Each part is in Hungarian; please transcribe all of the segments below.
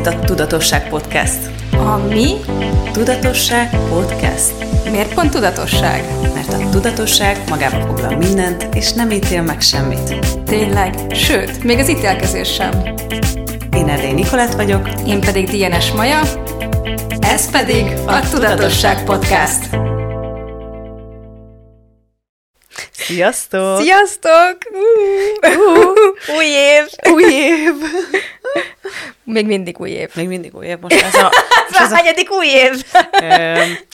itt a Tudatosság Podcast. A mi? Tudatosság Podcast. Miért pont tudatosság? Mert a tudatosság magába foglal mindent, és nem ítél meg semmit. Tényleg? Sőt, még az ítélkezés sem. Én Erdély Nikolát vagyok. Én pedig DNS Maja. Ez pedig a Tudatosság Podcast. Sziasztok! Sziasztok! Uh, uh, új év! Új év! Még mindig új év. Még mindig új év. Most ez a... Ez a hányadik új év?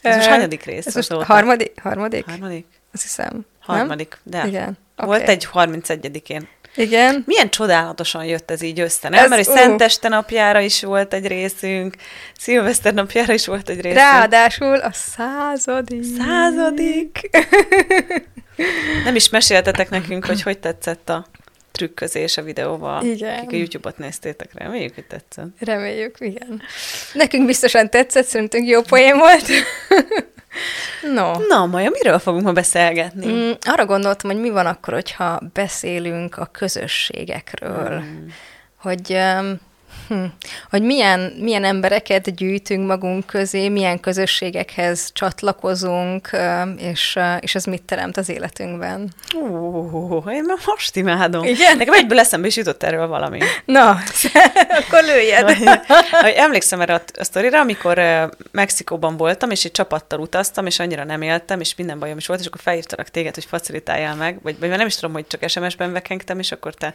Ez most hányadik rész? Ez most azóta? harmadik? Harmadik? Harmadik? Azt hiszem. Harmadik, Nem? de. Igen. Volt egy 31-én. Igen. Milyen csodálatosan jött ez így össze, nem? Ez- Mert hogy ú. Szenteste napjára is volt egy részünk, Szilveszter napjára is volt egy részünk. Ráadásul a századik. Századik. Nem is meséltetek nekünk, hogy hogy tetszett a trükközés a videóval. Igen. Akik a YouTube-ot néztétek, reméljük, hogy tetszett. Reméljük, igen. Nekünk biztosan tetszett, szerintünk jó poén volt. no. Na, Maja, miről fogunk ma beszélgetni? Mm, arra gondoltam, hogy mi van akkor, hogyha beszélünk a közösségekről. Mm. Hogy, um, hm, hogy milyen, milyen embereket gyűjtünk magunk közé, milyen közösségekhez csatlakozunk, és, és ez mit teremt az életünkben. Ó, én már most imádom. Igen? Nekem egyből eszembe is jutott erről valami. Na, akkor lőjed. Hogy emlékszem erre a, sztorira, amikor Mexikóban voltam, és egy csapattal utaztam, és annyira nem éltem, és minden bajom is volt, és akkor felhívtalak téged, hogy facilitáljál meg, vagy, vagy már nem is tudom, hogy csak SMS-ben vekengtem, és akkor te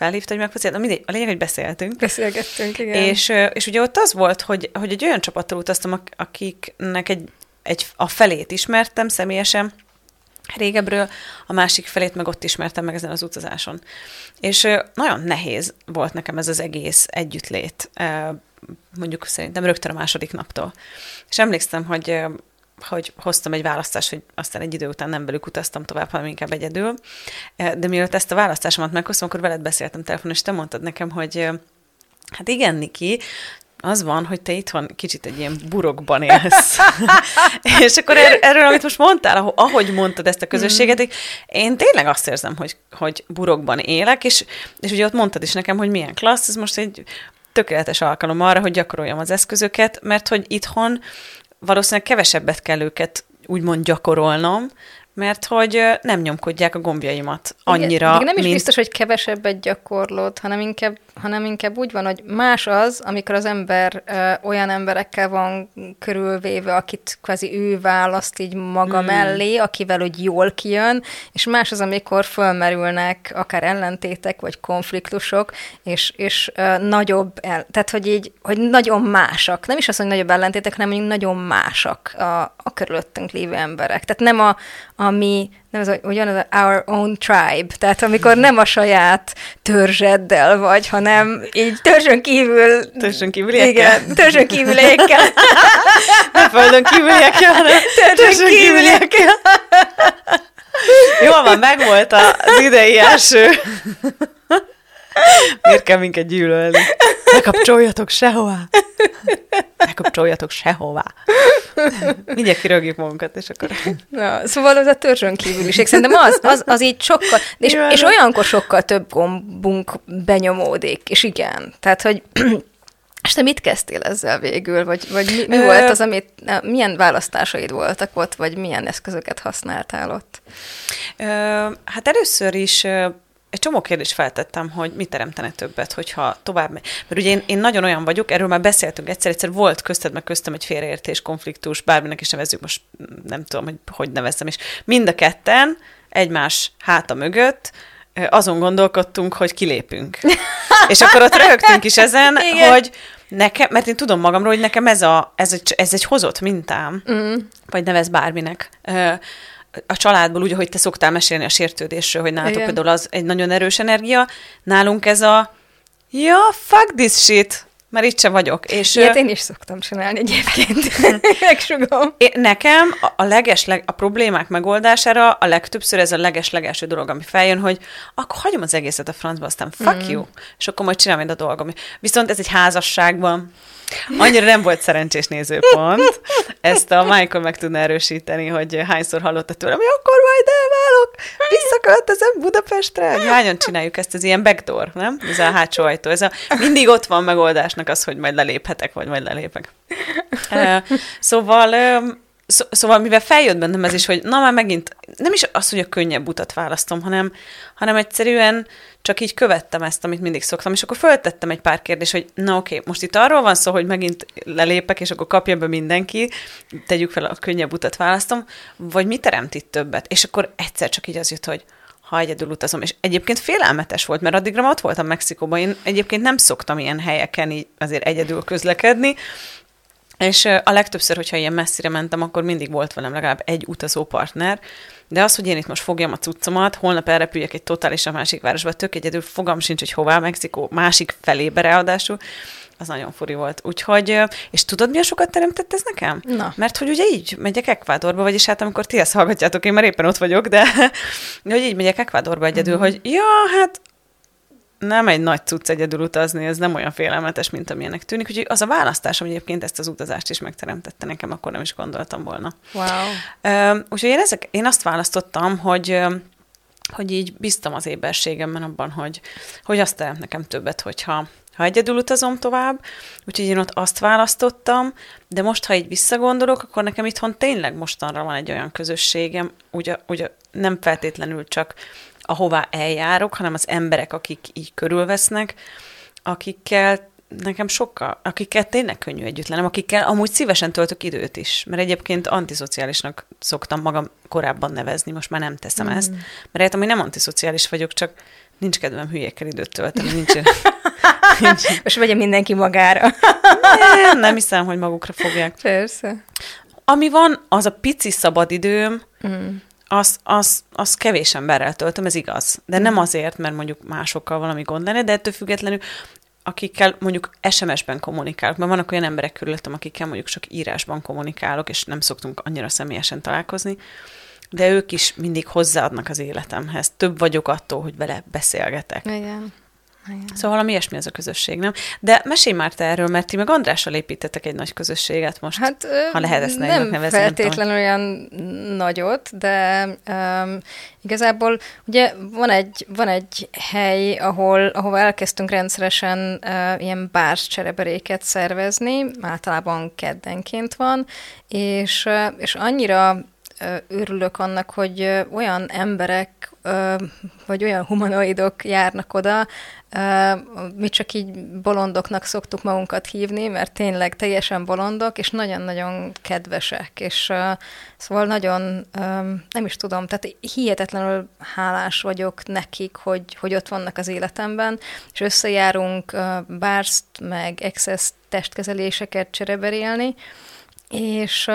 felhívtad, hogy megfacilitálj. Na mindegy, a lényeg, hogy beszéltünk. Beszélgettünk, igen. És, és ugye ott az volt, hogy, hogy egy olyan csapattal utaztam, ak- akiknek egy, egy, a felét ismertem személyesen, régebről, a másik felét meg ott ismertem meg ezen az utazáson. És nagyon nehéz volt nekem ez az egész együttlét, mondjuk szerintem rögtön a második naptól. És emlékszem, hogy hogy hoztam egy választást, hogy aztán egy idő után nem velük utaztam tovább, hanem inkább egyedül. De mielőtt ezt a választásomat meghoztam, akkor veled beszéltem telefonon, és te mondtad nekem, hogy hát igen, Niki, az van, hogy te itthon kicsit egy ilyen burokban élsz. és akkor er, erről, amit most mondtál, aho- ahogy mondtad ezt a közösséget, hogy én tényleg azt érzem, hogy, hogy burokban élek, és, és ugye ott mondtad is nekem, hogy milyen klassz, ez most egy tökéletes alkalom arra, hogy gyakoroljam az eszközöket, mert hogy itthon valószínűleg kevesebbet kell őket úgymond gyakorolnom, mert hogy nem nyomkodják a gombjaimat annyira, Igen, nem is mint... biztos, hogy kevesebbet gyakorlod, hanem inkább, hanem inkább úgy van, hogy más az, amikor az ember ö, olyan emberekkel van körülvéve, akit kvázi ő választ így maga hmm. mellé, akivel úgy jól kijön, és más az, amikor fölmerülnek akár ellentétek, vagy konfliktusok, és, és ö, nagyobb, el, tehát hogy így, hogy nagyon másak, nem is az, hogy nagyobb ellentétek, hanem hogy nagyon másak a, a körülöttünk lévő emberek. Tehát nem a, a mi, nem az, ugyanaz a our own tribe, tehát amikor nem a saját törzseddel vagy, hanem így törzsön kívül... Törzsön kívüliekkel? Igen, törzsön kívüliekkel. Nem földön kívüliekkel, hanem törzsön kívüliekkel. Jól van, megvolt az idei első. Miért kell minket gyűlölni? Ne kapcsoljatok sehová. Ne kapcsoljatok sehová. Mindjárt kirögjük magunkat, és akkor... Na, szóval az a törzsön kívüliség. Szerintem az, az, az így sokkal, és, és olyankor sokkal több gombunk benyomódik, és igen. Tehát, hogy és te mit kezdtél ezzel végül? Vagy, vagy mi, mi volt az, amit, milyen választásaid voltak ott, vagy milyen eszközöket használtál ott? Hát először is egy csomó kérdést feltettem, hogy mit teremtene többet, hogyha tovább. Mert ugye én, én nagyon olyan vagyok, erről már beszéltünk egyszer, egyszer volt közted meg köztem egy félreértés, konfliktus, bárminek is nevezzük, most nem tudom, hogy hogy nevezzem, és mind a ketten egymás háta mögött azon gondolkodtunk, hogy kilépünk. és akkor ott röhögtünk is ezen, Igen. hogy nekem, mert én tudom magamról, hogy nekem ez, a, ez, egy, ez egy hozott mintám, mm. vagy nevez bárminek. A családból úgy, ahogy te szoktál mesélni a sértődésről, hogy nálatok Igen. például az egy nagyon erős energia, nálunk ez a ja, fuck this shit, mert itt sem vagyok. És Ilyet ö, én is szoktam csinálni egyébként. Megsugom. nekem a, leges, leg, a problémák megoldására a legtöbbször ez a leges legelső dolog, ami feljön, hogy akkor hagyom az egészet a francba, aztán fuck mm. you, és akkor majd csinálom a dolgom. Viszont ez egy házasságban annyira nem volt szerencsés nézőpont. Ezt a Michael meg tudna erősíteni, hogy hányszor hallotta tőlem, hogy akkor majd elválok, visszaköltözöm Budapestre. Hányan csináljuk ezt, ez ilyen backdoor, nem? Ez a hátsó ajtó. Ez a, mindig ott van megoldás Mexikósnak az, hogy majd leléphetek, vagy majd lelépek. szóval, szóval mivel feljött bennem ez is, hogy na már megint, nem is az, hogy a könnyebb utat választom, hanem, hanem egyszerűen csak így követtem ezt, amit mindig szoktam, és akkor föltettem egy pár kérdést, hogy na oké, most itt arról van szó, hogy megint lelépek, és akkor kapja be mindenki, tegyük fel a könnyebb utat választom, vagy mi teremt itt többet? És akkor egyszer csak így az jött, hogy ha egyedül utazom. És egyébként félelmetes volt, mert addigra ott voltam Mexikóban, én egyébként nem szoktam ilyen helyeken így azért egyedül közlekedni, és a legtöbbször, hogyha ilyen messzire mentem, akkor mindig volt velem legalább egy utazó partner, de az, hogy én itt most fogjam a cuccomat, holnap elrepüljek egy totálisan másik városba, tök egyedül fogam sincs, hogy hová, Mexikó másik felébe ráadásul, az nagyon furi volt. Úgyhogy, és tudod, milyen sokat teremtett ez nekem? Na. Mert hogy ugye így megyek Ekvádorba, vagyis hát amikor ti ezt hallgatjátok, én már éppen ott vagyok, de hogy így megyek Ekvádorba egyedül, mm-hmm. hogy ja, hát nem egy nagy cucc egyedül utazni, ez nem olyan félelmetes, mint amilyenek tűnik. Úgyhogy az a választásom egyébként ezt az utazást is megteremtette nekem, akkor nem is gondoltam volna. Wow. úgyhogy én, ezek, én azt választottam, hogy hogy így biztam az éberségemben abban, hogy, hogy azt teremt nekem többet, hogyha ha egyedül utazom tovább, úgyhogy én ott azt választottam, de most, ha így visszagondolok, akkor nekem itthon tényleg mostanra van egy olyan közösségem, ugye, ugye nem feltétlenül csak ahová eljárok, hanem az emberek, akik így körülvesznek, akikkel nekem sokkal, akikkel tényleg könnyű együtt lennem, akikkel amúgy szívesen töltök időt is, mert egyébként antiszociálisnak szoktam magam korábban nevezni, most már nem teszem mm. ezt, mert értem, hogy nem antiszociális vagyok, csak nincs kedvem hülyékkel időt tölteni, nincs, nincs. Most vegye mindenki magára. nem, nem hiszem, hogy magukra fogják. Persze. Ami van, az a pici szabad időm, mm az, az, az kevés emberrel töltöm, ez igaz. De nem mm. azért, mert mondjuk másokkal valami gond lenne, de ettől függetlenül akikkel mondjuk SMS-ben kommunikálok, mert vannak olyan emberek körülöttem, akikkel mondjuk csak írásban kommunikálok, és nem szoktunk annyira személyesen találkozni, de ők is mindig hozzáadnak az életemhez. Több vagyok attól, hogy vele beszélgetek. Igen. Szóval valami ilyesmi ez a közösség, nem? De mesélj már te erről, mert ti meg Andrással építettek egy nagy közösséget most, hát, ha lehet ezt nem nevezni. feltétlenül nem olyan nagyot, de um, igazából ugye van egy, van egy hely, ahol, ahol elkezdtünk rendszeresen uh, ilyen bárs csereberéket szervezni, általában keddenként van, és, uh, és annyira örülök annak, hogy olyan emberek, vagy olyan humanoidok járnak oda, mi csak így bolondoknak szoktuk magunkat hívni, mert tényleg teljesen bolondok, és nagyon-nagyon kedvesek, és szóval nagyon, nem is tudom, tehát hihetetlenül hálás vagyok nekik, hogy, hogy ott vannak az életemben, és összejárunk bárszt, meg excess testkezeléseket csereberélni, és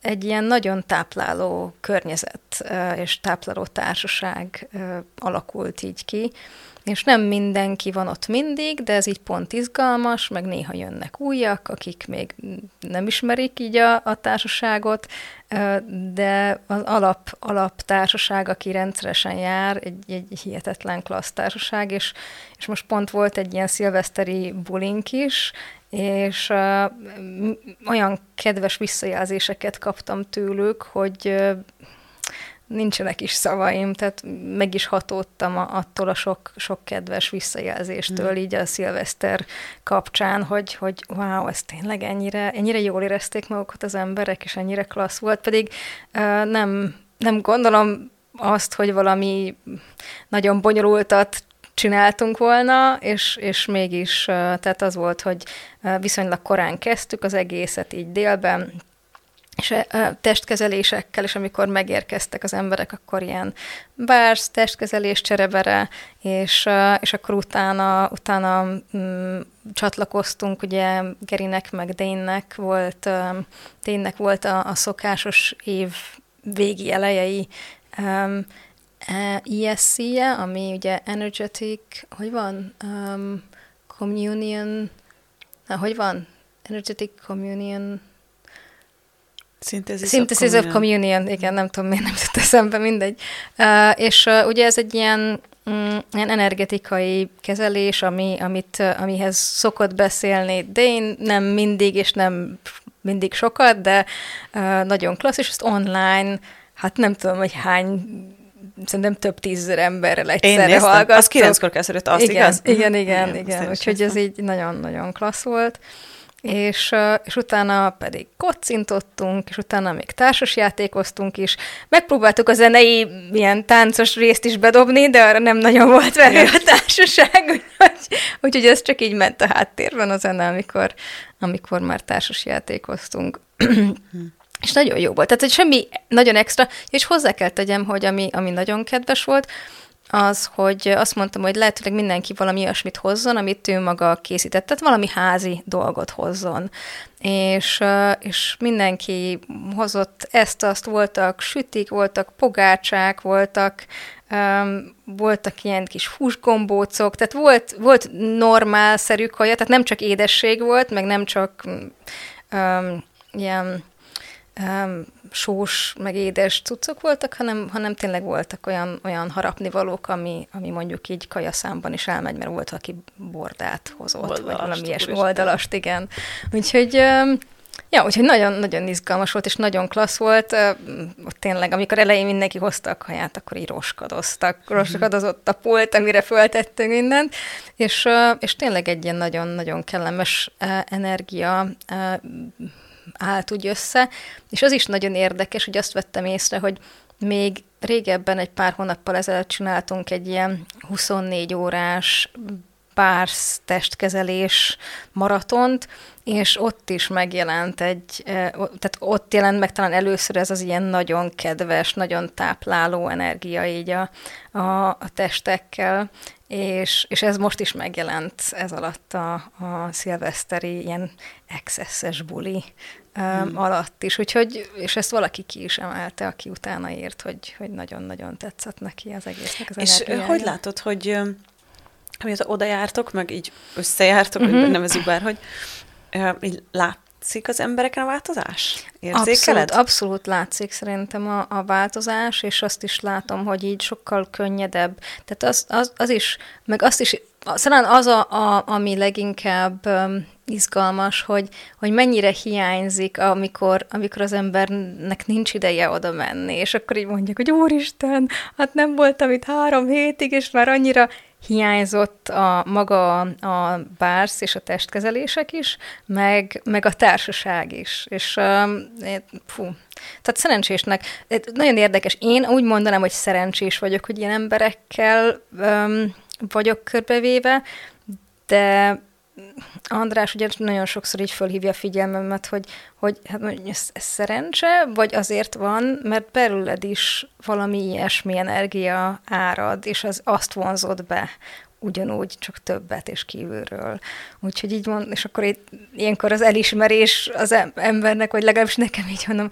egy ilyen nagyon tápláló környezet és tápláló társaság alakult így ki, és nem mindenki van ott mindig, de ez így pont izgalmas, meg néha jönnek újak, akik még nem ismerik így a, a társaságot, de az alap, alap társaság, aki rendszeresen jár, egy, egy hihetetlen klassz társaság, és, és most pont volt egy ilyen szilveszteri bulink is, és olyan kedves visszajelzéseket kaptam tőlük, hogy nincsenek is szavaim, tehát meg is hatódtam a, attól a sok, sok kedves visszajelzéstől, mm. így a szilveszter kapcsán, hogy, hogy wow, ez tényleg ennyire, ennyire jól érezték magukat az emberek, és ennyire klassz volt, pedig uh, nem, nem gondolom azt, hogy valami nagyon bonyolultat csináltunk volna, és, és mégis, tehát az volt, hogy viszonylag korán kezdtük az egészet így délben, és testkezelésekkel, és amikor megérkeztek az emberek, akkor ilyen bársz, testkezelés, cserebere, és, és akkor utána, utána mm, csatlakoztunk, ugye Gerinek meg Dénnek volt, Dénnek volt a, a szokásos év végi elejei um, ESC-je, ami ugye Energetic, hogy van? Um, communion, na, hogy van? Energetic Communion, Synthesis, Synthesis of, communion. of Communion, igen, nem tudom, miért nem jut eszembe, mindegy. Uh, és uh, ugye ez egy ilyen, mm, ilyen energetikai kezelés, ami, amit, amihez szokott beszélni, de én nem mindig, és nem mindig sokat, de uh, nagyon klassz, és ezt online, hát nem tudom, hogy hány szerintem több tízezer emberrel egyszerre hallgattam. Az kilenckor kezdődött, az igen, igaz? Igen, igen, igen. igen. Úgyhogy ez így nagyon-nagyon klassz volt és, és utána pedig kocintottunk, és utána még társasjátékoztunk is. Megpróbáltuk a zenei ilyen táncos részt is bedobni, de arra nem nagyon volt vele a társaság, úgyhogy, úgyhogy ez csak így ment a háttérben a zene, amikor, amikor már társasjátékoztunk. és nagyon jó volt. Tehát, hogy semmi nagyon extra, és hozzá kell tegyem, hogy ami, ami nagyon kedves volt, az, hogy azt mondtam, hogy lehetőleg mindenki valami olyasmit hozzon, amit ő maga készített, tehát valami házi dolgot hozzon. És, és mindenki hozott ezt, azt, voltak sütik, voltak pogácsák, voltak um, voltak ilyen kis húsgombócok, tehát volt, volt normálszerű kaja, tehát nem csak édesség volt, meg nem csak um, ilyen um, sós, meg édes cuccok voltak, hanem, hanem tényleg voltak olyan, olyan harapnivalók, ami, ami mondjuk így kajaszámban is elmegy, mert volt, aki bordát hozott, oldalast, vagy valami ilyesmi oldalast, igen. Úgyhogy um, Ja, úgyhogy nagyon-nagyon izgalmas volt, és nagyon klassz volt. Ott tényleg, amikor elején mindenki hozta a kaját, akkor így roskadoztak. Mhm. Roskadozott a pult, amire föltettünk mindent, és, és tényleg egy ilyen nagyon-nagyon kellemes energia állt úgy össze, és az is nagyon érdekes, hogy azt vettem észre, hogy még régebben, egy pár hónappal ezelőtt csináltunk egy ilyen 24 órás pársz testkezelés maratont, és ott is megjelent egy, tehát ott jelent meg talán először ez az ilyen nagyon kedves, nagyon tápláló energia így a, a, a testekkel, és, és ez most is megjelent ez alatt a, a szilveszteri ilyen excesses buli hmm. alatt is, úgyhogy, és ezt valaki ki is emelte, aki utána írt, hogy, hogy nagyon-nagyon tetszett neki az egésznek az És energiája. hogy látod, hogy amióta oda jártok, meg így összejártok, uh-huh. vagy nevezük bárhogy, így látszik az embereken a változás? Érzékeled? Abszolút, abszolút látszik szerintem a, a változás, és azt is látom, hogy így sokkal könnyedebb. Tehát az, az, az is, meg azt is, szerintem az, a, a, ami leginkább um, izgalmas, hogy, hogy mennyire hiányzik, amikor, amikor az embernek nincs ideje oda menni, és akkor így mondják, hogy úristen, hát nem voltam itt három hétig, és már annyira hiányzott a maga a bársz és a testkezelések is, meg, meg a társaság is. És um, fú, tehát szerencsésnek, nagyon érdekes, én úgy mondanám, hogy szerencsés vagyok, hogy ilyen emberekkel um, vagyok körbevéve, de András ugye nagyon sokszor így fölhívja a figyelmemet, hogy, hogy hát ez, ez szerencse, vagy azért van, mert belőled is valami ilyesmi energia árad, és az azt vonzott be ugyanúgy, csak többet és kívülről. Úgyhogy így van, és akkor itt, ilyenkor az elismerés az embernek, vagy legalábbis nekem így mondom,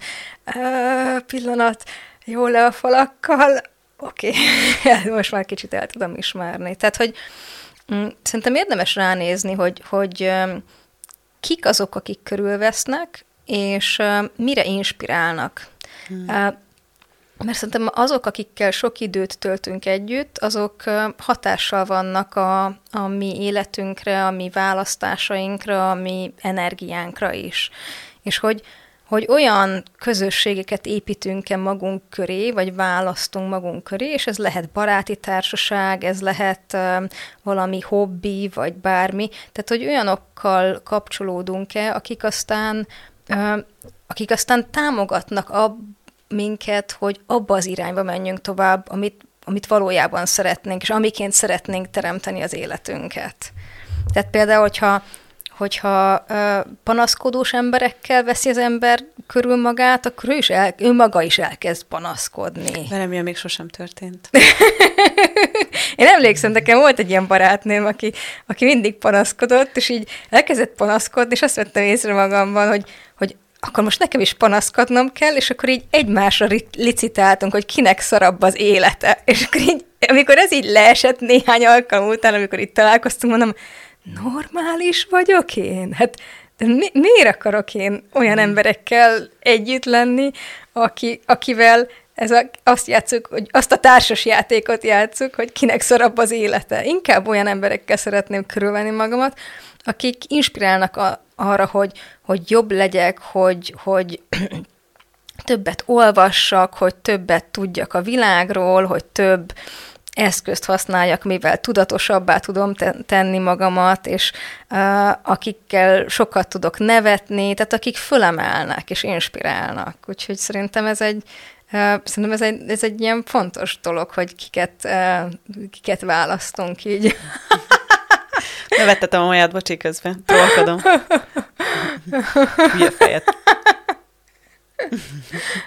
pillanat, jó le a falakkal, oké, okay. most már kicsit el tudom ismerni. Tehát, hogy, Mm, szerintem érdemes ránézni, hogy, hogy kik azok, akik körülvesznek, és mire inspirálnak. Hmm. Mert szerintem azok, akikkel sok időt töltünk együtt, azok hatással vannak a, a mi életünkre, a mi választásainkra, a mi energiánkra is. És hogy hogy olyan közösségeket építünk-e magunk köré, vagy választunk magunk köré, és ez lehet baráti társaság, ez lehet uh, valami hobbi, vagy bármi. Tehát, hogy olyanokkal kapcsolódunk-e, akik aztán, uh, akik aztán támogatnak a minket, hogy abba az irányba menjünk tovább, amit, amit valójában szeretnénk, és amiként szeretnénk teremteni az életünket. Tehát például, hogyha hogyha ö, panaszkodós emberekkel veszi az ember körül magát, akkor ő, is el, ő maga is elkezd panaszkodni. Velem ilyen még sosem történt. Én emlékszem, nekem volt egy ilyen barátnőm, aki, aki mindig panaszkodott, és így elkezdett panaszkodni, és azt vettem észre magamban, hogy, hogy akkor most nekem is panaszkodnom kell, és akkor így egymásra licitáltunk, hogy kinek szarabb az élete. És akkor így, amikor ez így leesett néhány alkalom után, amikor itt találkoztunk, mondom, normális vagyok én? Hát de mi, miért akarok én olyan hmm. emberekkel együtt lenni, aki, akivel ez a, azt játszuk, hogy azt a társas játékot játszuk, hogy kinek szorabb az élete. Inkább olyan emberekkel szeretném körülvenni magamat, akik inspirálnak a, arra, hogy, hogy jobb legyek, hogy, hogy többet olvassak, hogy többet tudjak a világról, hogy több eszközt használjak, mivel tudatosabbá tudom tenni magamat, és uh, akikkel sokat tudok nevetni, tehát akik fölemelnek és inspirálnak. Úgyhogy szerintem ez egy, uh, szerintem ez egy, ez egy ilyen fontos dolog, hogy kiket, uh, kiket választunk így. Nevettetem a maját, bocsi, közben. Trollkodom. Hülye fejet.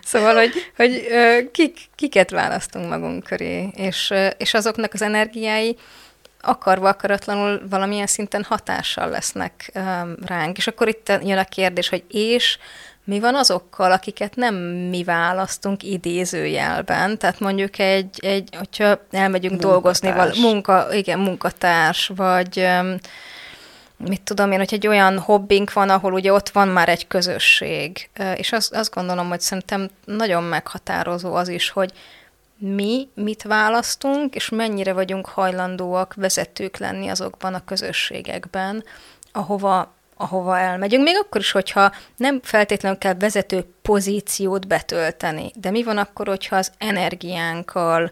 Szóval, hogy, hogy kik, kiket választunk magunk köré, és, és azoknak az energiái akarva, akaratlanul valamilyen szinten hatással lesznek ránk. És akkor itt jön a kérdés, hogy és mi van azokkal, akiket nem mi választunk idézőjelben? Tehát mondjuk egy, egy hogyha elmegyünk munkatárs. dolgozni, val, munka, igen, munkatárs, vagy mit tudom én, hogy egy olyan hobbink van, ahol ugye ott van már egy közösség, és azt, azt gondolom, hogy szerintem nagyon meghatározó az is, hogy mi mit választunk, és mennyire vagyunk hajlandóak vezetők lenni azokban a közösségekben, ahova, ahova elmegyünk. Még akkor is, hogyha nem feltétlenül kell vezető pozíciót betölteni, de mi van akkor, hogyha az energiánkkal,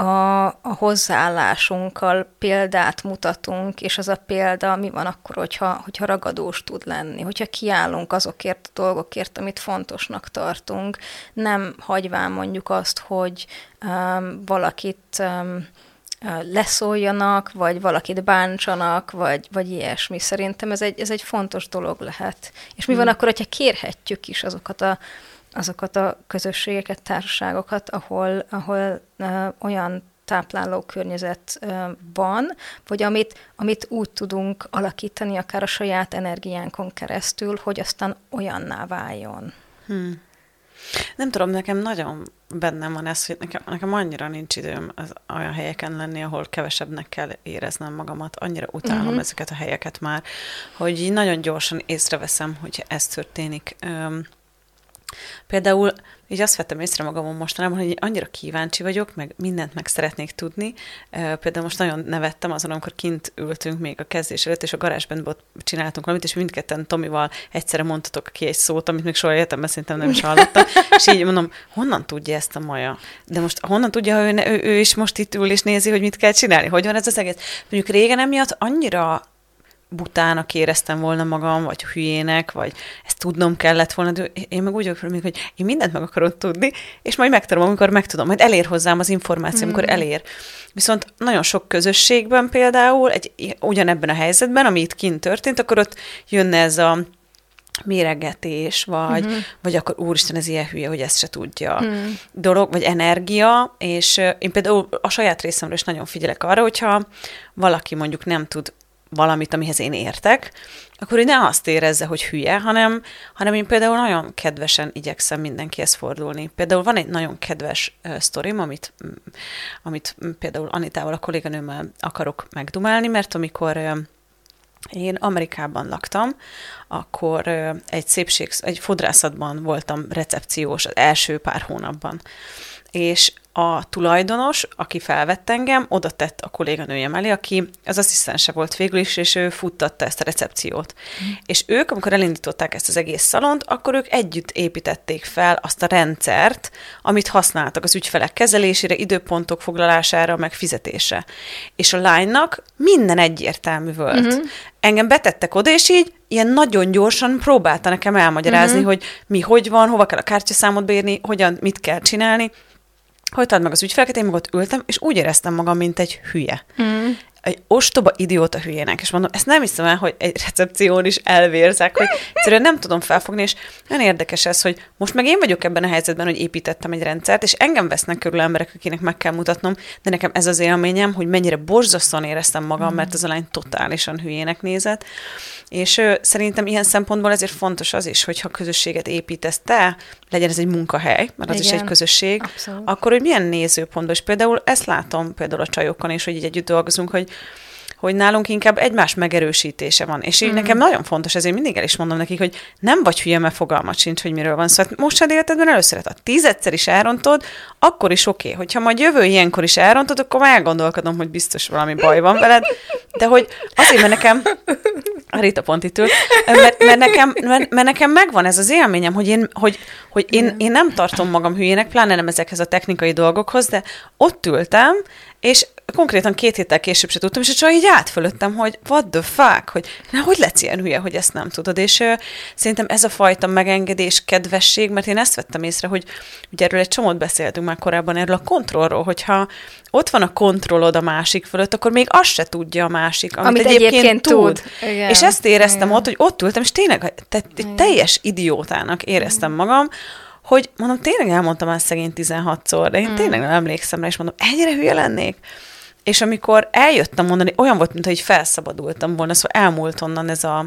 a, a hozzáállásunkkal példát mutatunk, és az a példa mi van akkor, hogyha, hogyha ragadós tud lenni, hogyha kiállunk azokért a dolgokért, amit fontosnak tartunk, nem hagyván mondjuk azt, hogy um, valakit um, leszóljanak, vagy valakit bántsanak, vagy, vagy ilyesmi. Szerintem ez egy, ez egy fontos dolog lehet. És mi van hmm. akkor, hogyha kérhetjük is azokat a azokat a közösségeket, társaságokat, ahol, ahol uh, olyan tápláló környezet van, vagy amit, amit úgy tudunk alakítani, akár a saját energiánkon keresztül, hogy aztán olyanná váljon. Hmm. Nem tudom, nekem nagyon bennem van ez, hogy nekem, nekem annyira nincs időm az olyan helyeken lenni, ahol kevesebbnek kell éreznem magamat. Annyira utálom uh-huh. ezeket a helyeket már, hogy nagyon gyorsan észreveszem, hogy ez történik. Um, Például így azt vettem észre magamon mostanában, hogy annyira kíváncsi vagyok, meg mindent meg szeretnék tudni. Például most nagyon nevettem azon, amikor kint ültünk még a kezdés előtt, és a garázsban csináltunk valamit, és mindketten Tomival egyszerre mondtatok ki egy szót, amit még soha életemben szerintem nem is hallottam. és így mondom, honnan tudja ezt a maja? De most honnan tudja, ha ő, ő, ő is most itt ül és nézi, hogy mit kell csinálni? Hogy van ez az egész? Mondjuk régen emiatt annyira butának éreztem volna magam, vagy hülyének, vagy ezt tudnom kellett volna, de én meg úgy vagyok, hogy én mindent meg akarok tudni, és majd megtudom, amikor megtudom, majd elér hozzám az információ, mm. amikor elér. Viszont nagyon sok közösségben például, egy, ugyanebben a helyzetben, ami itt kint történt, akkor ott jönne ez a méregetés, vagy, uh-huh. vagy akkor úristen, ez ilyen hülye, hogy ezt se tudja uh-huh. dolog, vagy energia, és én például a saját részemről is nagyon figyelek arra, hogyha valaki mondjuk nem tud valamit, amihez én értek, akkor ő ne azt érezze, hogy hülye, hanem, hanem én például nagyon kedvesen igyekszem mindenkihez fordulni. Például van egy nagyon kedves uh, sztorim, amit, amit például Anitával, a kolléganőmmel akarok megdumálni, mert amikor uh, én Amerikában laktam, akkor uh, egy szépség, egy fodrászatban voltam recepciós az első pár hónapban. És a tulajdonos, aki felvett engem, oda tett a kolléganőjem elé, aki az asszisztense volt végül is, és ő futtatta ezt a recepciót. Mm. És ők, amikor elindították ezt az egész szalont, akkor ők együtt építették fel azt a rendszert, amit használtak az ügyfelek kezelésére, időpontok foglalására, meg fizetésre. És a lánynak minden egyértelmű volt. Mm-hmm. Engem betettek oda, és így ilyen nagyon gyorsan próbálta nekem elmagyarázni, mm-hmm. hogy mi hogy van, hova kell a kártyaszámot beírni, hogyan, mit kell csinálni, hogy meg az ügyfeleket, én meg ott ültem, és úgy éreztem magam, mint egy hülye. Mm egy ostoba idióta hülyének, és mondom, ezt nem hiszem el, hogy egy recepción is elvérzek, hogy egyszerűen nem tudom felfogni, és nagyon érdekes ez, hogy most meg én vagyok ebben a helyzetben, hogy építettem egy rendszert, és engem vesznek körül emberek, akinek meg kell mutatnom, de nekem ez az élményem, hogy mennyire borzasztóan éreztem magam, mert az a lány totálisan hülyének nézett, és ö, szerintem ilyen szempontból ezért fontos az is, hogyha közösséget építesz te, legyen ez egy munkahely, mert az Igen, is egy közösség, abszolút. akkor hogy milyen nézőpontból, és például ezt látom például a csajokon is, hogy így együtt dolgozunk, hogy hogy nálunk inkább egymás megerősítése van. És így mm. nekem nagyon fontos, ezért mindig el is mondom nekik, hogy nem vagy hülye, mert fogalmat sincs, hogy miről van szó. Szóval most az életedben először, ha tízedszer is elrontod, akkor is oké. Okay. Hogyha majd jövő ilyenkor is elrontod, akkor már elgondolkodom, hogy biztos valami baj van veled. De hogy azért, mert nekem, a Rita pont itt ül, mert, mert, nekem, mert, mert nekem megvan ez az élményem, hogy én, hogy, hogy én, én nem tartom magam hülyének, pláne nem ezekhez a technikai dolgokhoz, de ott ültem, és konkrétan két héttel később se tudtam, és csak így átfölöttem, hogy what the fuck, hogy na, hogy lesz ilyen hülye, hogy ezt nem tudod. És ö, szerintem ez a fajta megengedés, kedvesség, mert én ezt vettem észre, hogy ugye erről egy csomót beszéltünk már korábban, erről a kontrollról, hogyha ott van a kontrollod a másik fölött, akkor még azt se tudja a másik, amit, amit egyébként, egyébként tud. tud. Igen. És ezt éreztem Igen. ott, hogy ott ültem, és tényleg te, teljes idiótának éreztem Igen. magam, hogy mondom, tényleg elmondtam ezt szegény 16-szor, de én mm. tényleg nem emlékszem rá, és mondom, ennyire hülye lennék? És amikor eljöttem mondani, olyan volt, mintha így felszabadultam volna, szóval elmúlt onnan ez a,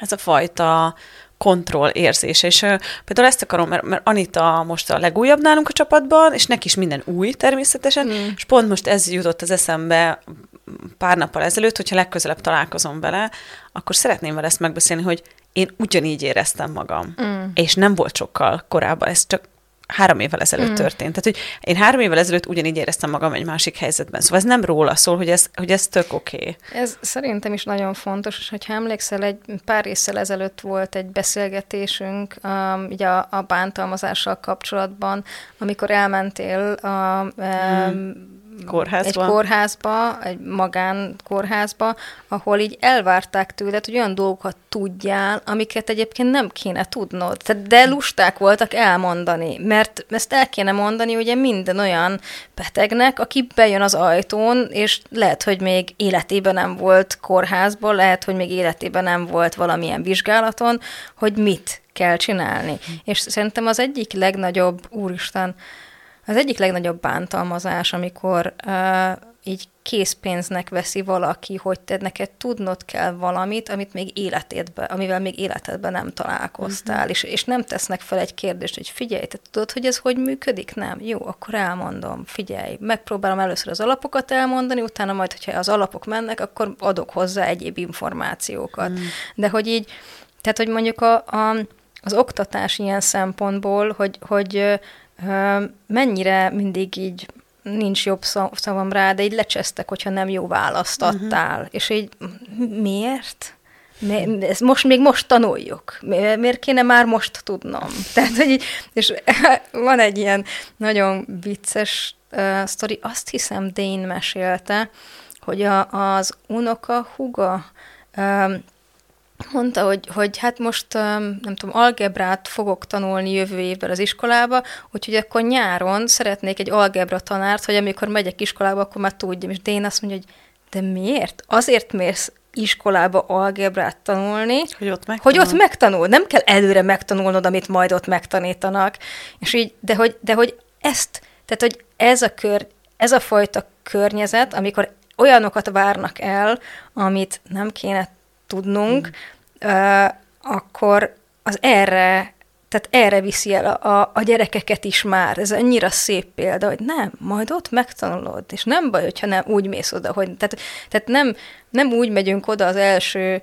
ez a fajta kontroll érzése. És uh, például ezt akarom, mert, mert Anita most a legújabb nálunk a csapatban, és neki is minden új természetesen, mm. és pont most ez jutott az eszembe pár nappal ezelőtt, hogyha legközelebb találkozom vele, akkor szeretném vele ezt megbeszélni, hogy én ugyanígy éreztem magam. Mm. És nem volt sokkal korábban, ez csak három évvel ezelőtt mm. történt. Tehát, hogy én három évvel ezelőtt ugyanígy éreztem magam egy másik helyzetben. Szóval ez nem róla szól, hogy ez, hogy ez tök oké. Okay. Ez szerintem is nagyon fontos, és hogyha emlékszel, egy pár évvel ezelőtt volt egy beszélgetésünk um, ugye a, a bántalmazással kapcsolatban, amikor elmentél a, um, kórházba. egy kórházba, egy magán kórházba, ahol így elvárták tőled, hogy olyan dolgokat tudjál, amiket egyébként nem kéne tudnod. Tehát de lusták voltak elmondani, mert ezt el kéne mondani ugye minden olyan betegnek, aki bejön az ajtón, és lehet, hogy még életében nem volt kórházban, lehet, hogy még életében nem volt valamilyen vizsgálaton, hogy mit kell csinálni. Hm. És szerintem az egyik legnagyobb, úristen, az egyik legnagyobb bántalmazás, amikor uh, így készpénznek veszi valaki, hogy te neked tudnod kell valamit, amit még életedben, amivel még életedben nem találkoztál, uh-huh. és, és nem tesznek fel egy kérdést, hogy figyelj, te tudod, hogy ez hogy működik? Nem? Jó, akkor elmondom, figyelj, megpróbálom először az alapokat elmondani, utána majd, hogyha az alapok mennek, akkor adok hozzá egyéb információkat. Uh-huh. De hogy így, tehát, hogy mondjuk a, a, az oktatás ilyen szempontból, hogy, hogy mennyire mindig így nincs jobb szavam rá, de így lecsesztek, hogyha nem jó választ mhm. adtál. Uh-huh. És így miért? Mi, ezt most még most tanuljuk. Miért kéne már most tudnom? Tehát, hogy így, és van egy ilyen nagyon vicces uh, sztori, azt hiszem Dane mesélte, hogy a, az unoka huga um, mondta, hogy, hogy hát most nem tudom, algebrát fogok tanulni jövő évben az iskolába, úgyhogy akkor nyáron szeretnék egy algebra tanárt, hogy amikor megyek iskolába, akkor már tudjam. És Dén azt mondja, hogy de miért? Azért mész iskolába algebrát tanulni, hogy ott, hogy ott megtanul. Nem kell előre megtanulnod, amit majd ott megtanítanak. És így, de hogy, de hogy ezt, tehát hogy ez a kör, ez a fajta környezet, amikor olyanokat várnak el, amit nem kéne tudnunk, mm. akkor az erre, tehát erre viszi el a, a, a gyerekeket is már. Ez annyira szép példa, hogy nem, majd ott megtanulod, és nem baj, hogyha nem úgy mész oda, hogy, tehát, tehát nem, nem úgy megyünk oda az első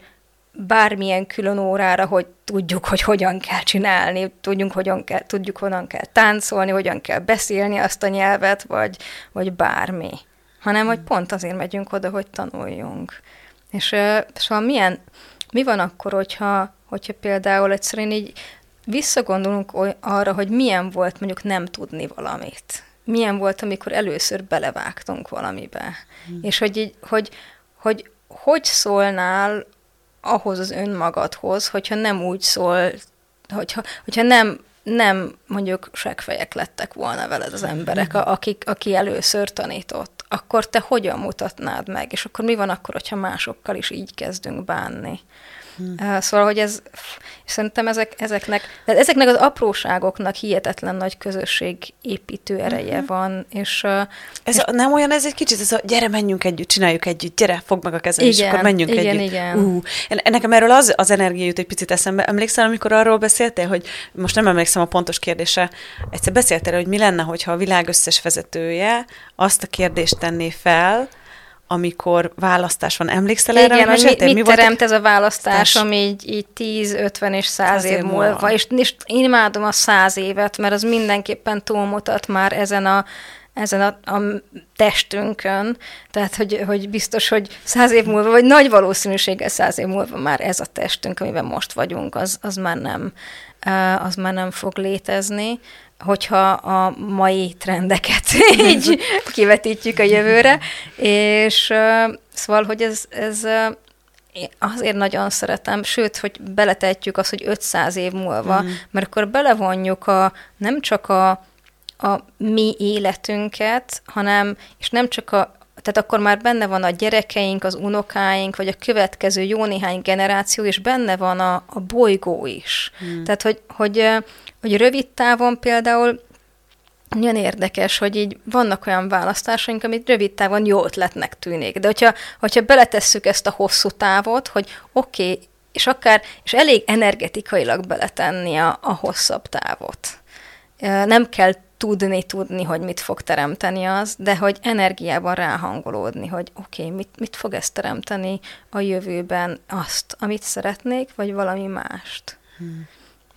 bármilyen külön órára, hogy tudjuk, hogy hogyan kell csinálni, tudjuk, hogyan kell, tudjuk, hogyan kell táncolni, hogyan kell beszélni azt a nyelvet, vagy, vagy bármi. Hanem, hogy pont azért megyünk oda, hogy tanuljunk. És szóval milyen, mi van akkor, hogyha, hogyha például egyszerűen így visszagondolunk arra, hogy milyen volt mondjuk nem tudni valamit. Milyen volt, amikor először belevágtunk valamibe. Hmm. És hogy, így, hogy, hogy hogy szólnál ahhoz az önmagadhoz, hogyha nem úgy szól, hogyha, hogyha nem, nem mondjuk segfejek lettek volna veled az emberek, hmm. akik, aki először tanított akkor te hogyan mutatnád meg? És akkor mi van akkor, hogyha másokkal is így kezdünk bánni? Hmm. Szóval, hogy ez, szerintem ezek, ezeknek, de ezeknek az apróságoknak hihetetlen nagy közösségépítő ereje uh-huh. van, és... Ez és a, nem olyan, ez egy kicsit, ez a gyere, menjünk együtt, csináljuk együtt, gyere, fogd meg a kezem, igen, és akkor menjünk igen, együtt. Igen, uh, nekem erről az, az energia jut egy picit eszembe. Emlékszel, amikor arról beszéltél, hogy most nem emlékszem a pontos kérdése, egyszer beszéltél, hogy mi lenne, hogyha a világ összes vezetője azt a kérdést tenné fel, amikor választás van. Emlékszel erre, Igen, hogy mit, mi, mit volt teremt ez a választás, ami így, így 10, 50 és 100 év múlva. És, és én imádom a 100 évet, mert az mindenképpen túlmutat már ezen a ezen a, a testünkön, tehát hogy, hogy biztos, hogy száz év múlva, vagy nagy valószínűséggel száz év múlva már ez a testünk, amiben most vagyunk, az, az, már, nem, az már nem fog létezni, hogyha a mai trendeket így kivetítjük a jövőre, és szóval, hogy ez, ez azért nagyon szeretem, sőt, hogy beletetjük azt, hogy 500 év múlva, mm. mert akkor belevonjuk a, nem csak a a mi életünket, hanem, és nem csak a, tehát akkor már benne van a gyerekeink, az unokáink, vagy a következő jó néhány generáció, és benne van a, a bolygó is. Hmm. Tehát, hogy, hogy, hogy rövid távon például nagyon érdekes, hogy így vannak olyan választásaink, amit rövid távon jó ötletnek tűnik. De hogyha, hogyha beletesszük ezt a hosszú távot, hogy oké, okay, és akár, és elég energetikailag beletenni a, a hosszabb távot. Nem kell tudni, tudni, hogy mit fog teremteni az, de hogy energiában ráhangolódni, hogy oké, okay, mit, mit fog ez teremteni a jövőben azt, amit szeretnék, vagy valami mást. Hmm.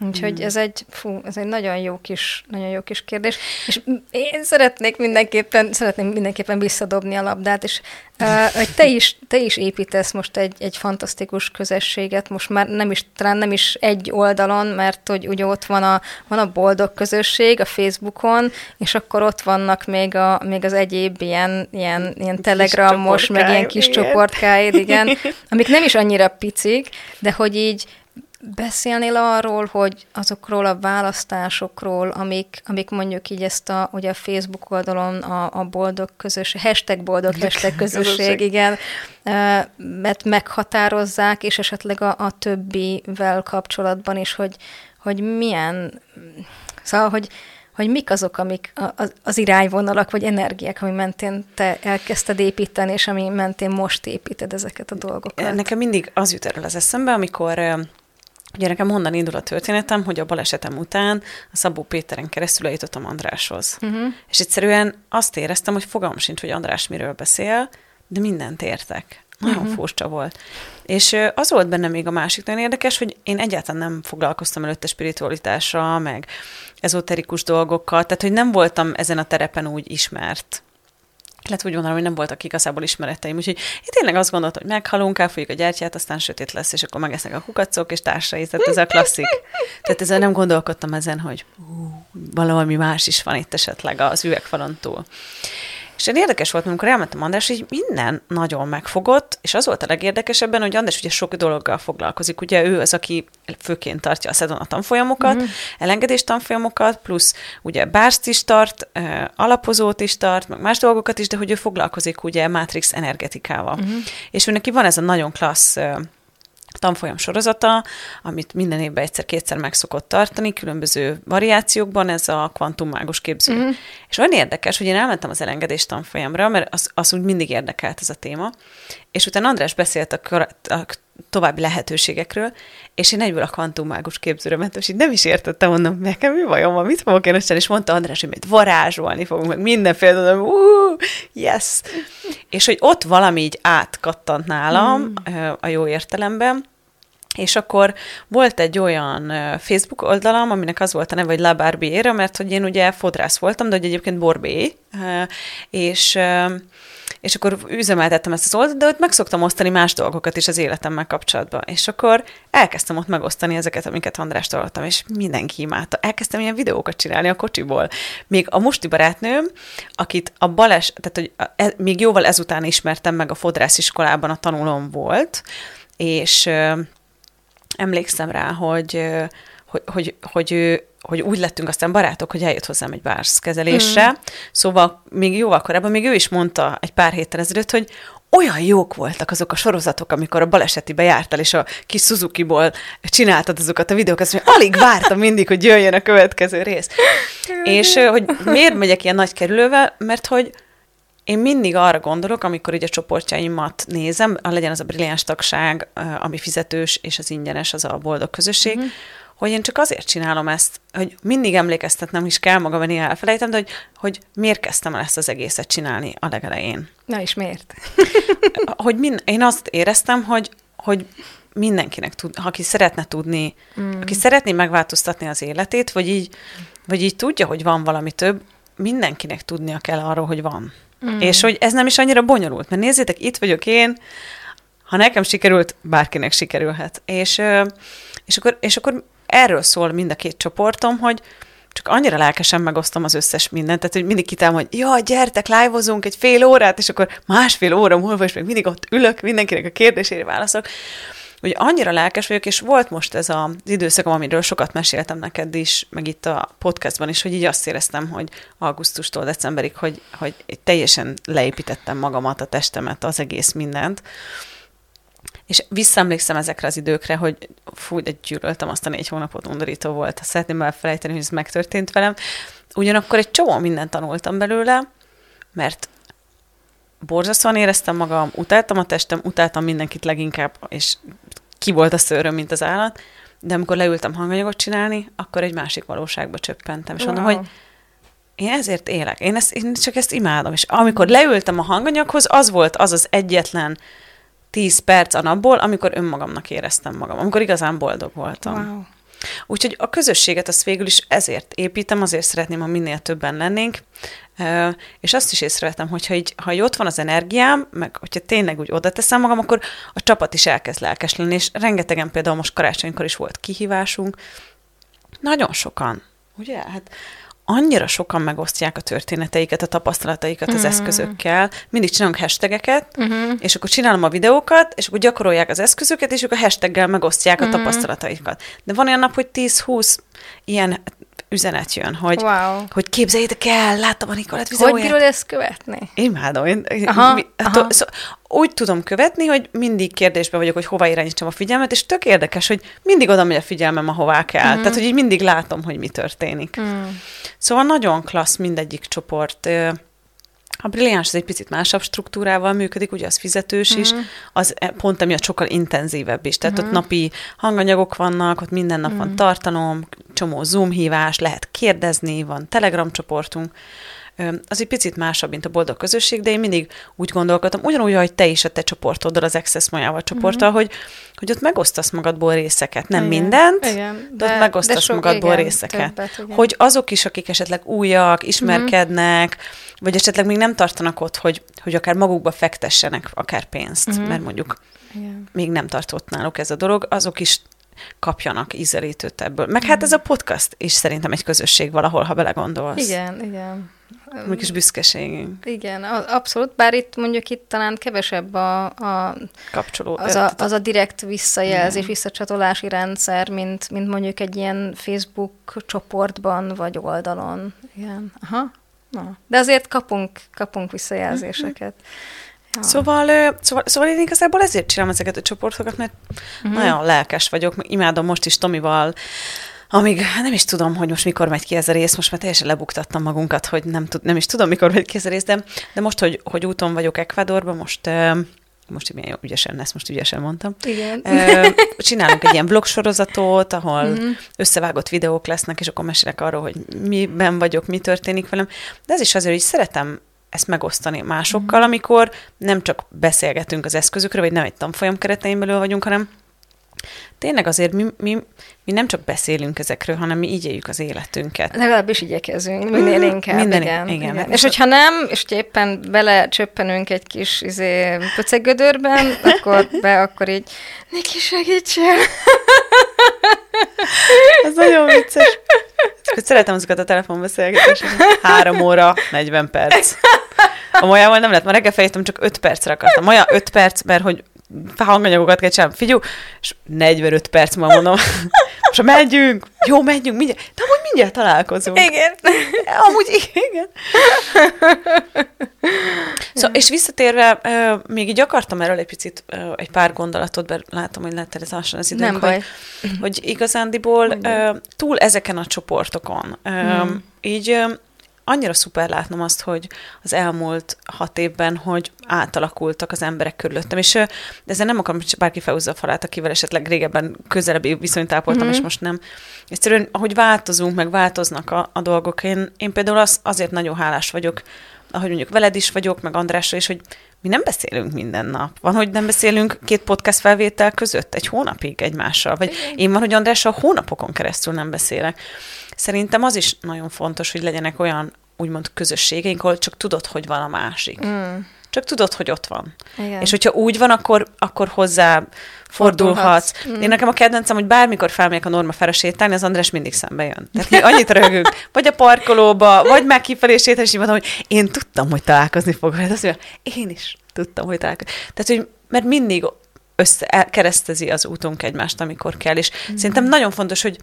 Úgyhogy hmm. ez egy, fú, ez egy nagyon jó kis, nagyon jó kis kérdés, és én szeretnék mindenképpen, szeretném mindenképpen visszadobni a labdát, és uh, hogy te is, te is építesz most egy, egy fantasztikus közösséget, most már nem is, talán nem is egy oldalon, mert hogy ugye ott van a, van a boldog közösség a Facebookon, és akkor ott vannak még, a, még az egyéb ilyen, ilyen, ilyen telegramos, meg ilyen kis csoportkáid, igen, amik nem is annyira picik, de hogy így Beszélnél arról, hogy azokról a választásokról, amik, amik mondjuk így ezt a, ugye a Facebook oldalon a, a boldog közösség, hashtag boldog, hashtag közösség, igen, mert meghatározzák, és esetleg a, a többivel kapcsolatban is, hogy, hogy milyen, szóval, hogy, hogy mik azok, amik az, az irányvonalak, vagy energiák, ami mentén te elkezdted építeni, és ami mentén most építed ezeket a dolgokat. Nekem mindig az jut erről az eszembe, amikor Ugye nekem honnan indul a történetem, hogy a balesetem után a Szabó Péteren keresztül eljutottam Andráshoz. Uh-huh. És egyszerűen azt éreztem, hogy fogalmam sincs, hogy András miről beszél, de mindent értek. Nagyon uh-huh. furcsa volt. És az volt benne még a másik nagyon érdekes, hogy én egyáltalán nem foglalkoztam előtte spiritualitással, meg ezoterikus dolgokkal, tehát hogy nem voltam ezen a terepen úgy ismert lehet úgy mondanom, hogy nem voltak igazából ismereteim. Úgyhogy én tényleg azt gondoltam, hogy meghalunk, elfújjuk a gyertyát, aztán sötét lesz, és akkor megesznek a kukacok, és társai. Tehát ez a klasszik. Tehát ezzel nem gondolkodtam ezen, hogy ú, valami más is van itt esetleg az üvegfalon túl. És egy érdekes volt, amikor elmentem András, hogy minden nagyon megfogott, és az volt a legérdekesebben, hogy András ugye sok dologgal foglalkozik. Ugye ő az, aki főként tartja a szedona tanfolyamokat, mm-hmm. elengedés tanfolyamokat, plusz ugye bárszt is tart, alapozót is tart, meg más dolgokat is, de hogy ő foglalkozik ugye Matrix energetikával. Mm-hmm. És ő neki van ez a nagyon klassz tanfolyam sorozata, amit minden évben egyszer-kétszer meg szokott tartani, különböző variációkban, ez a kvantummágus képző. Mm. És olyan érdekes, hogy én elmentem az elengedés tanfolyamra, mert az, az úgy mindig érdekelt ez a téma, és utána András beszélt a, a további lehetőségekről, és én egyből a kvantummágus képzőre mentem, és így nem is értettem, mondom, nekem mi bajom van, mit fogok én és mondta András, hogy majd varázsolni fogunk, meg mindenféle, mondom, uh, yes! És hogy ott valami így átkattant nálam, mm. a jó értelemben, és akkor volt egy olyan Facebook oldalam, aminek az volt a neve, hogy La Barbiera, mert hogy én ugye fodrász voltam, de hogy egyébként borbé, és és akkor üzemeltettem ezt az oldalt, de ott meg szoktam osztani más dolgokat is az életemmel kapcsolatban. És akkor elkezdtem ott megosztani ezeket, amiket András hallottam, és mindenki imádta. Elkezdtem ilyen videókat csinálni a kocsiból. Még a musti barátnőm, akit a bales, tehát hogy e, még jóval ezután ismertem meg a fodrásziskolában, a tanulom volt, és emlékszem rá, hogy, hogy, hogy, hogy ő, hogy úgy lettünk aztán barátok, hogy eljött hozzám egy kezelésre. Mm. Szóval még jóval korábban, még ő is mondta egy pár héttel ezelőtt, hogy olyan jók voltak azok a sorozatok, amikor a balesetibe jártál, és a kis Suzuki-ból csináltad azokat a videókat, hogy alig vártam mindig, hogy jöjjön a következő rész. és hogy miért megyek ilyen nagy kerülővel? Mert hogy én mindig arra gondolok, amikor ugye a csoportjaimat nézem, legyen az a brilliáns tagság, ami fizetős, és az ingyenes, az a boldog közösség, uh-huh hogy én csak azért csinálom ezt, hogy mindig emlékeztetnem is kell magam, néha elfelejtem, de hogy, hogy miért kezdtem el ezt az egészet csinálni a legelején. Na és miért? hogy min- én azt éreztem, hogy, hogy mindenkinek tud, aki szeretne tudni, mm. aki szeretné megváltoztatni az életét, vagy így, vagy így tudja, hogy van valami több, mindenkinek tudnia kell arról, hogy van. Mm. És hogy ez nem is annyira bonyolult, mert nézzétek, itt vagyok én, ha nekem sikerült, bárkinek sikerülhet. És, és, akkor, és akkor erről szól mind a két csoportom, hogy csak annyira lelkesen megosztom az összes mindent, tehát hogy mindig kitám, hogy ja, gyertek, live egy fél órát, és akkor másfél óra múlva, és még mindig ott ülök, mindenkinek a kérdésére válaszolok. Hogy annyira lelkes vagyok, és volt most ez az időszakom, amiről sokat meséltem neked is, meg itt a podcastban is, hogy így azt éreztem, hogy augusztustól decemberig, hogy, hogy teljesen leépítettem magamat, a testemet, az egész mindent. És visszaemlékszem ezekre az időkre, hogy fú, de gyűlöltem azt a négy hónapot, undorító volt. Szeretném elfelejteni, hogy ez megtörtént velem. Ugyanakkor egy csomó mindent tanultam belőle, mert borzasztóan éreztem magam, utáltam a testem, utáltam mindenkit leginkább, és ki volt a szőröm, mint az állat, de amikor leültem hanganyagot csinálni, akkor egy másik valóságba csöppentem, és wow. mondom, hogy én ezért élek, én, ezt, én csak ezt imádom, és amikor leültem a hanganyaghoz, az volt az az egyetlen 10 perc a napból, amikor önmagamnak éreztem magam, amikor igazán boldog voltam. Wow. Úgyhogy a közösséget azt végül is ezért építem, azért szeretném, ha minél többen lennénk, és azt is észrevettem, hogyha így, ha így ott van az energiám, meg hogyha tényleg úgy oda teszem magam, akkor a csapat is elkezd lelkes lenni, és rengetegen például most karácsonykor is volt kihívásunk, nagyon sokan, ugye? Hát annyira sokan megosztják a történeteiket, a tapasztalataikat uh-huh. az mhm. eszközökkel. Mindig csinálunk hashtageket, uh-huh. és akkor csinálom a videókat, és akkor gyakorolják az eszközöket, és akkor a hashtaggel megosztják uh-huh. a mhm. tapasztalataikat. De van olyan nap, hogy 10-20 ilyen üzenet jön, hogy, wow. hogy képzeljétek el, láttam a Nikolát videóját. Hogy bírod ezt követni? Imádom. Én, aha, mi, hát, aha. Szó, úgy tudom követni, hogy mindig kérdésben vagyok, hogy hova irányítsam a figyelmet, és tök érdekes, hogy mindig oda megy a figyelmem, ahová kell. Mm. Tehát, hogy így mindig látom, hogy mi történik. Mm. Szóval nagyon klassz mindegyik csoport. A brilliáns az egy picit másabb struktúrával működik, ugye az fizetős uh-huh. is, az e, pont emiatt sokkal intenzívebb is. Tehát uh-huh. ott napi hanganyagok vannak, ott minden nap uh-huh. van tartalom, csomó Zoom hívás, lehet kérdezni, van Telegram csoportunk, az egy picit másabb, mint a boldog közösség, de én mindig úgy gondolkodtam, ugyanúgy, hogy te is a te csoportoddal, az Access Majával csoporttal, mm-hmm. hogy, hogy ott megosztasz magadból részeket. Nem igen, mindent, igen, de, de ott megosztasz de sok, magadból igen, részeket. Többet, igen. Hogy azok is, akik esetleg újak, ismerkednek, mm-hmm. vagy esetleg még nem tartanak ott, hogy, hogy akár magukba fektessenek akár pénzt, mm-hmm. mert mondjuk igen. még nem tartott náluk ez a dolog, azok is kapjanak ízelítőt ebből. Meg hát ez a podcast is szerintem egy közösség valahol, ha belegondolsz. Igen, igen. Mi kis büszkeségünk. Igen, abszolút, bár itt mondjuk itt talán kevesebb a, a kapcsoló. Az a, az a direkt visszajelzés, Igen. visszacsatolási rendszer, mint, mint mondjuk egy ilyen Facebook csoportban vagy oldalon. Igen, aha. Na. De azért kapunk, kapunk visszajelzéseket. Ja. Szóval, szóval, szóval én igazából ezért csinálom ezeket a csoportokat, mert uh-huh. nagyon lelkes vagyok, imádom most is Tomival amíg nem is tudom, hogy most mikor megy ki ez a rész, most már teljesen lebuktattam magunkat, hogy nem, tud, nem is tudom, mikor megy ki ez a rész, de, de most, hogy, hogy úton vagyok Ecuadorban, most most milyen ügyesen, ezt most ügyesen mondtam. Igen. Csinálunk egy ilyen blog sorozatot, ahol mm-hmm. összevágott videók lesznek, és akkor mesélek arról, hogy miben vagyok, mi történik velem. De ez is azért, hogy szeretem ezt megosztani másokkal, mm. amikor nem csak beszélgetünk az eszközökről, vagy nem egy tanfolyam keretein belül vagyunk, hanem tényleg azért mi, mi, mi nem csak beszélünk ezekről, hanem mi így éljük az életünket. Legalábbis igyekezünk, minél mhm. inkább. Minden, igen, igen. igen. És hogyha nem, és hogyha éppen belecsöppenünk egy kis izé, pöcegödörben, akkor be, akkor így, neki segítsen. Ez nagyon vicces. Szeretem azokat a telefonbeszélgetéseket. Három óra, 40 perc. A Molyával nem lett, ma reggel fejtem, csak 5 percre akartam. Olyan 5 perc, mert hogy hanganyagokat kell csinálni. Figyú, és 45 perc ma mondom, most megyünk, jó, megyünk, mindjárt, de amúgy mindjárt találkozunk. Igen. Amúgy igen. Szóval, és visszatérve, még így akartam erről egy picit egy pár gondolatot, mert látom, hogy lett ez lassan az időnk, Nem baj. hogy, hogy igazándiból túl ezeken a csoportokon, hmm. így annyira szuper látnom azt, hogy az elmúlt hat évben, hogy átalakultak az emberek körülöttem, és ezzel nem akarom, hogy bárki felhúzza a falát, akivel esetleg régebben közelebbi viszonyt ápoltam, mm-hmm. és most nem. Egyszerűen, ahogy változunk, meg változnak a, a dolgok, én, én például az, azért nagyon hálás vagyok, ahogy mondjuk veled is vagyok, meg Andrással is, hogy mi nem beszélünk minden nap. Van, hogy nem beszélünk két podcast felvétel között egy hónapig egymással, vagy én van, hogy Andrással hónapokon keresztül nem beszélek. Szerintem az is nagyon fontos, hogy legyenek olyan úgymond közösségeink, ahol csak tudod, hogy van a másik. Mm. Csak tudod, hogy ott van. Igen. És hogyha úgy van, akkor, akkor hozzá fordulhatsz. Mm. Én nekem a kedvencem, hogy bármikor felmegyek a Norma felre sétálni, az András mindig szembe jön. Tehát mi annyit rögünk, vagy a parkolóba, vagy meg kifelé sétál, és így mondom, hogy én tudtam, hogy találkozni fog veled. Azt mondja, én is tudtam, hogy találkozni. Tehát, hogy mert mindig össze, keresztezi az útunk egymást, amikor kell, és mm. szerintem nagyon fontos, hogy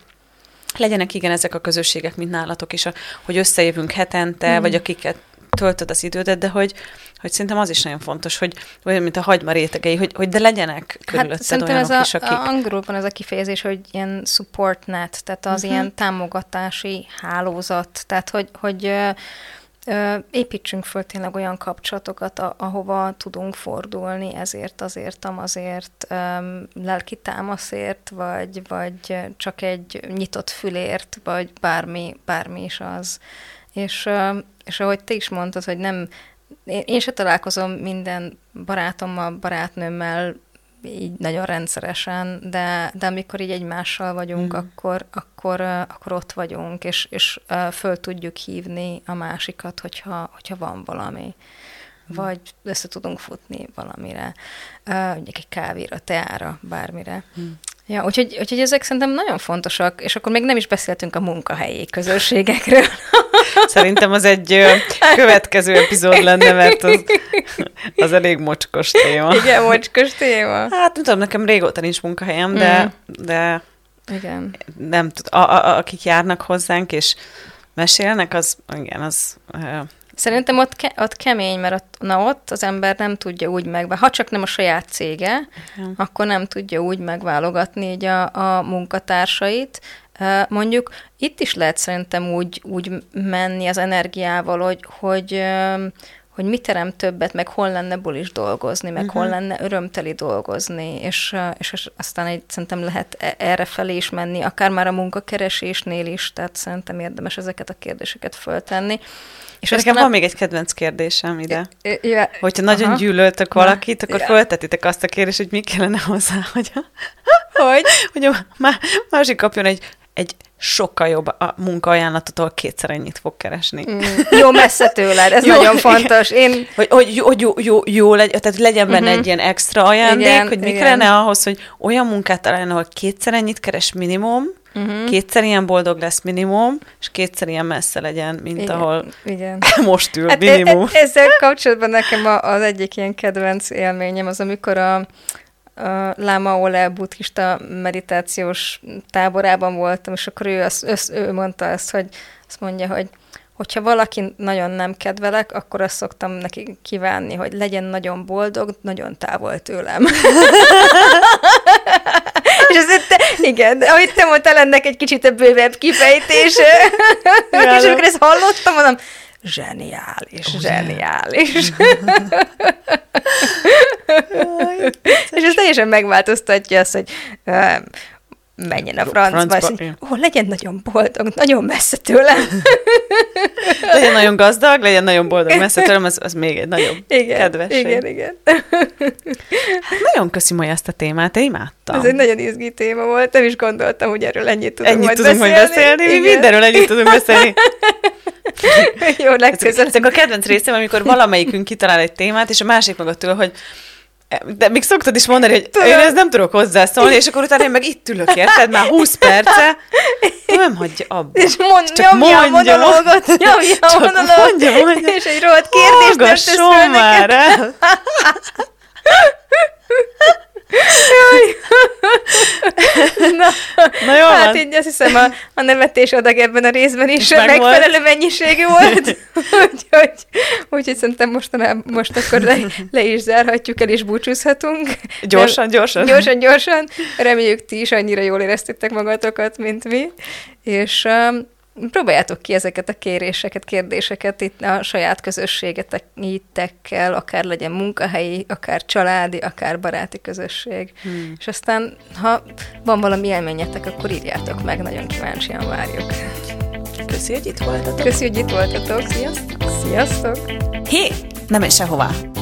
legyenek igen ezek a közösségek, mint nálatok is, hogy összejövünk hetente, mm. vagy akiket töltöd az idődet, de hogy, hogy szerintem az is nagyon fontos, hogy olyan, mint a hagyma rétegei, hogy, hogy de legyenek körülötted hát, olyanok ez is, akik... A, angolul van ez a kifejezés, hogy ilyen support net, tehát az uh-huh. ilyen támogatási hálózat, tehát hogy, hogy építsünk föl tényleg olyan kapcsolatokat, ahova tudunk fordulni ezért, azért, amazért, lelki támaszért, vagy, vagy csak egy nyitott fülért, vagy bármi, bármi is az. És, és ahogy te is mondtad, hogy nem, én, én se találkozom minden barátommal, barátnőmmel így nagyon rendszeresen, de, de amikor így egymással vagyunk, mm. akkor, akkor, akkor ott vagyunk, és, és föl tudjuk hívni a másikat, hogyha, hogyha van valami. Mm. Vagy össze tudunk futni valamire, mondjuk egy kávéra, teára, bármire. Mm. Ja, úgyhogy, úgyhogy ezek szerintem nagyon fontosak, és akkor még nem is beszéltünk a munkahelyi közösségekről. Szerintem az egy következő epizód lenne, mert az, az elég mocskos téma. Igen, mocskos téma. Hát nem tudom, nekem régóta nincs munkahelyem, de, mm. de igen. nem tud, a, a, akik járnak hozzánk, és mesélnek, az, igen, az Szerintem ott, ke- ott kemény, mert ott, na ott az ember nem tudja úgy meg, ha csak nem a saját cége, uh-huh. akkor nem tudja úgy megválogatni így a, a munkatársait. Mondjuk itt is lehet szerintem úgy, úgy menni az energiával, hogy, hogy hogy mi terem többet, meg hol lenne bulis dolgozni, meg uh-huh. hol lenne örömteli dolgozni, és, és aztán egy, szerintem lehet e, erre felé is menni, akár már a munkakeresésnél is, tehát szerintem érdemes ezeket a kérdéseket föltenni. És nekem van a... még egy kedvenc kérdésem ide. Ja, Hogyha nagyon aha. gyűlöltök valakit, akkor föltetitek azt a kérdést, hogy mi kellene hozzá, hogy a, hogy? hogy a másik kapjon egy, egy sokkal jobb a munkaajánlatotól kétszer ennyit fog keresni. Mm. Jó messze tőled, ez jó, nagyon fontos. Én... Hogy, hogy jó, jó, jó, jó legy, tehát legyen benne uh-huh. egy ilyen extra ajándék, igen, hogy mi kellene ahhoz, hogy olyan munkát találjon, ahol kétszer ennyit keres minimum, uh-huh. kétszer ilyen boldog lesz minimum, és kétszer ilyen messze legyen, mint igen, ahol igen. most ül hát minimum. E- e- ezzel kapcsolatban nekem az egyik ilyen kedvenc élményem az, amikor a a Lama Ole buddhista meditációs táborában voltam, és akkor ő, azt, ő, ő mondta ezt, hogy azt mondja, hogy hogyha valaki nagyon nem kedvelek, akkor azt szoktam neki kívánni, hogy legyen nagyon boldog, nagyon távol tőlem. és ez, te, igen, ahogy te mondtál, ennek egy kicsit a bővebb kifejtése. és amikor ezt hallottam, mondom, zseniális, oh, zseniális. és ez teljesen megváltoztatja azt, hogy menjen a francba, francba és ó, legyen nagyon boldog, nagyon messze tőlem. legyen nagyon gazdag, legyen nagyon boldog, messze tőlem, az, az még egy nagyobb igen, kedves. Igen, igen. Hát nagyon köszi majd ezt a témát, én imádtam. Ez egy nagyon izgi téma volt, nem is gondoltam, hogy erről ennyit tudunk ennyit majd tudunk beszélni. Majd beszélni igen. mindenről ennyit tudunk beszélni. Jó, legközelebb. Ezek a kedvenc részem, amikor valamelyikünk kitalál egy témát, és a másik maga től, hogy de még szoktad is mondani, hogy Tudom. én ezt nem tudok hozzászólni, és akkor utána én meg itt ülök, érted? Már 20 perce, nem hagyja abba. És mond, csak nyomja mondja, a monológot, nyomja a monológot, mondja, mondja. és egy rohadt kérdést nem már el. Na, Na jó hát van. így azt hiszem a, a nevetés adag ebben a részben is Meg megfelelő volt. mennyiségű volt. úgyhogy, úgyhogy szerintem mostanában, most akkor le, le is zárhatjuk el, és búcsúzhatunk. Gyorsan, De, gyorsan. Gyorsan, gyorsan. Reméljük ti is annyira jól éreztétek magatokat, mint mi. És um, próbáljátok ki ezeket a kéréseket, kérdéseket itt a saját közösségetekkel, akár legyen munkahelyi, akár családi, akár baráti közösség. Hmm. És aztán, ha van valami élményetek, akkor írjátok meg, nagyon kíváncsian várjuk. Köszi, hogy itt voltatok. Köszi, hogy itt voltatok. Sziasztok. Sziasztok. Hé, nem menj sehová.